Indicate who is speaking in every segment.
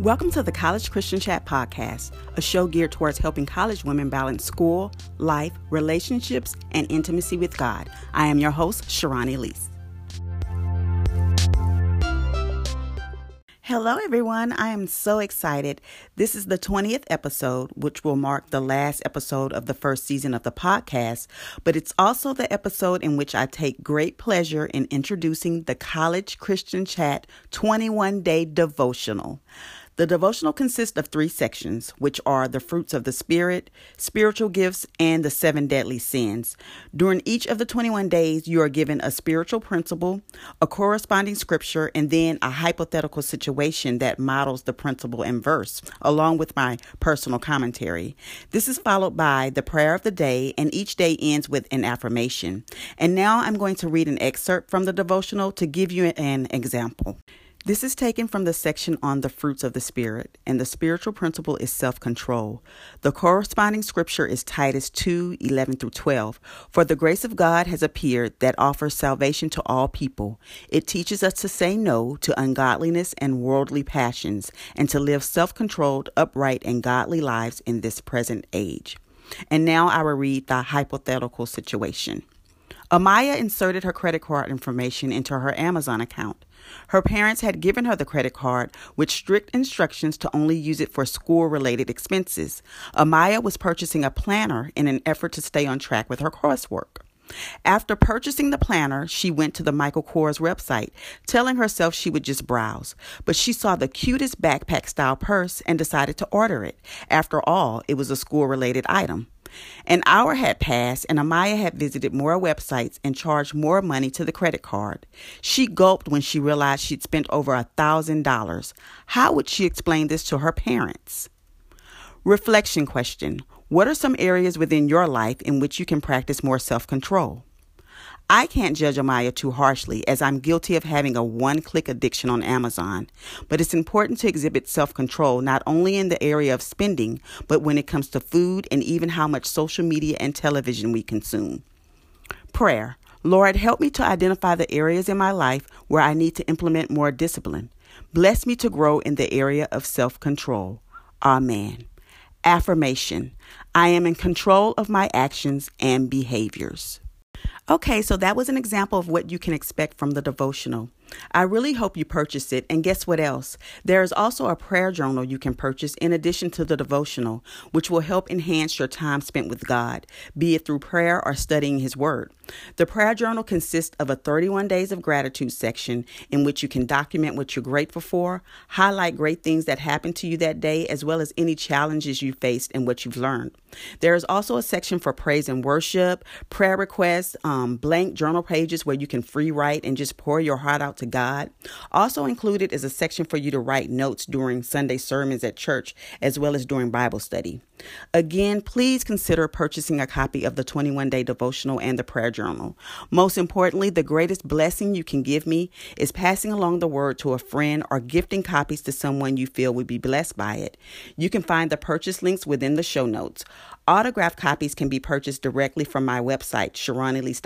Speaker 1: Welcome to the College Christian Chat Podcast, a show geared towards helping college women balance school, life, relationships, and intimacy with God. I am your host, Sherron Elise. Hello, everyone. I am so excited. This is the 20th episode, which will mark the last episode of the first season of the podcast, but it's also the episode in which I take great pleasure in introducing the College Christian Chat 21 day devotional. The devotional consists of three sections, which are the fruits of the Spirit, spiritual gifts, and the seven deadly sins. During each of the 21 days, you are given a spiritual principle, a corresponding scripture, and then a hypothetical situation that models the principle in verse, along with my personal commentary. This is followed by the prayer of the day, and each day ends with an affirmation. And now I'm going to read an excerpt from the devotional to give you an example. This is taken from the section on the fruits of the Spirit, and the spiritual principle is self control. The corresponding scripture is Titus 2 11 through 12. For the grace of God has appeared that offers salvation to all people. It teaches us to say no to ungodliness and worldly passions, and to live self controlled, upright, and godly lives in this present age. And now I will read the hypothetical situation. Amaya inserted her credit card information into her Amazon account. Her parents had given her the credit card with strict instructions to only use it for school related expenses. Amaya was purchasing a planner in an effort to stay on track with her coursework. After purchasing the planner, she went to the Michael Kors website, telling herself she would just browse. But she saw the cutest backpack style purse and decided to order it. After all, it was a school related item. An hour had passed, and Amaya had visited more websites and charged more money to the credit card. She gulped when she realized she'd spent over a thousand dollars. How would she explain this to her parents? Reflection question What are some areas within your life in which you can practice more self control? I can't judge Amaya too harshly as I'm guilty of having a one click addiction on Amazon, but it's important to exhibit self control not only in the area of spending, but when it comes to food and even how much social media and television we consume. Prayer Lord, help me to identify the areas in my life where I need to implement more discipline. Bless me to grow in the area of self control. Amen. Affirmation I am in control of my actions and behaviors. Okay, so that was an example of what you can expect from the devotional. I really hope you purchase it. And guess what else? There is also a prayer journal you can purchase in addition to the devotional, which will help enhance your time spent with God, be it through prayer or studying His Word. The prayer journal consists of a 31 days of gratitude section in which you can document what you're grateful for, highlight great things that happened to you that day, as well as any challenges you faced and what you've learned. There is also a section for praise and worship, prayer requests, um, Um, blank journal pages where you can free write and just pour your heart out to God. Also included is a section for you to write notes during Sunday sermons at church as well as during Bible study. Again, please consider purchasing a copy of the 21 day devotional and the prayer journal. Most importantly, the greatest blessing you can give me is passing along the word to a friend or gifting copies to someone you feel would be blessed by it. You can find the purchase links within the show notes. Autographed copies can be purchased directly from my website, SherronElise.com,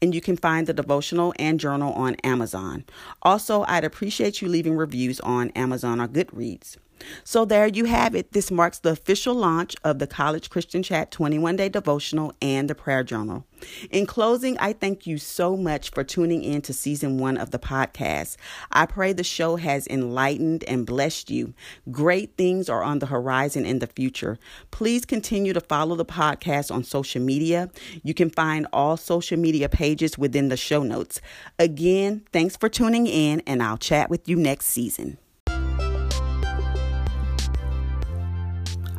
Speaker 1: and you can find the devotional and journal on Amazon. Also, I'd appreciate you leaving reviews on Amazon or Goodreads. So there you have it. This marks the official launch of the College Christian Chat 21 day devotional and the prayer journal. In closing, I thank you so much for tuning in to season one of the podcast. I pray the show has enlightened and blessed you. Great things are on the horizon in the future. Please continue to follow the podcast on social media. You can find all social media pages within the show notes. Again, thanks for tuning in, and I'll chat with you next season.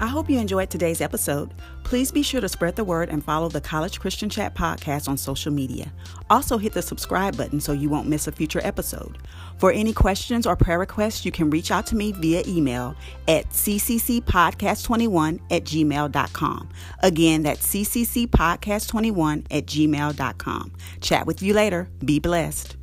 Speaker 1: I hope you enjoyed today's episode. Please be sure to spread the word and follow the College Christian Chat podcast on social media. Also, hit the subscribe button so you won't miss a future episode. For any questions or prayer requests, you can reach out to me via email at cccpodcast21 at gmail.com. Again, that's cccpodcast21 at gmail.com. Chat with you later. Be blessed.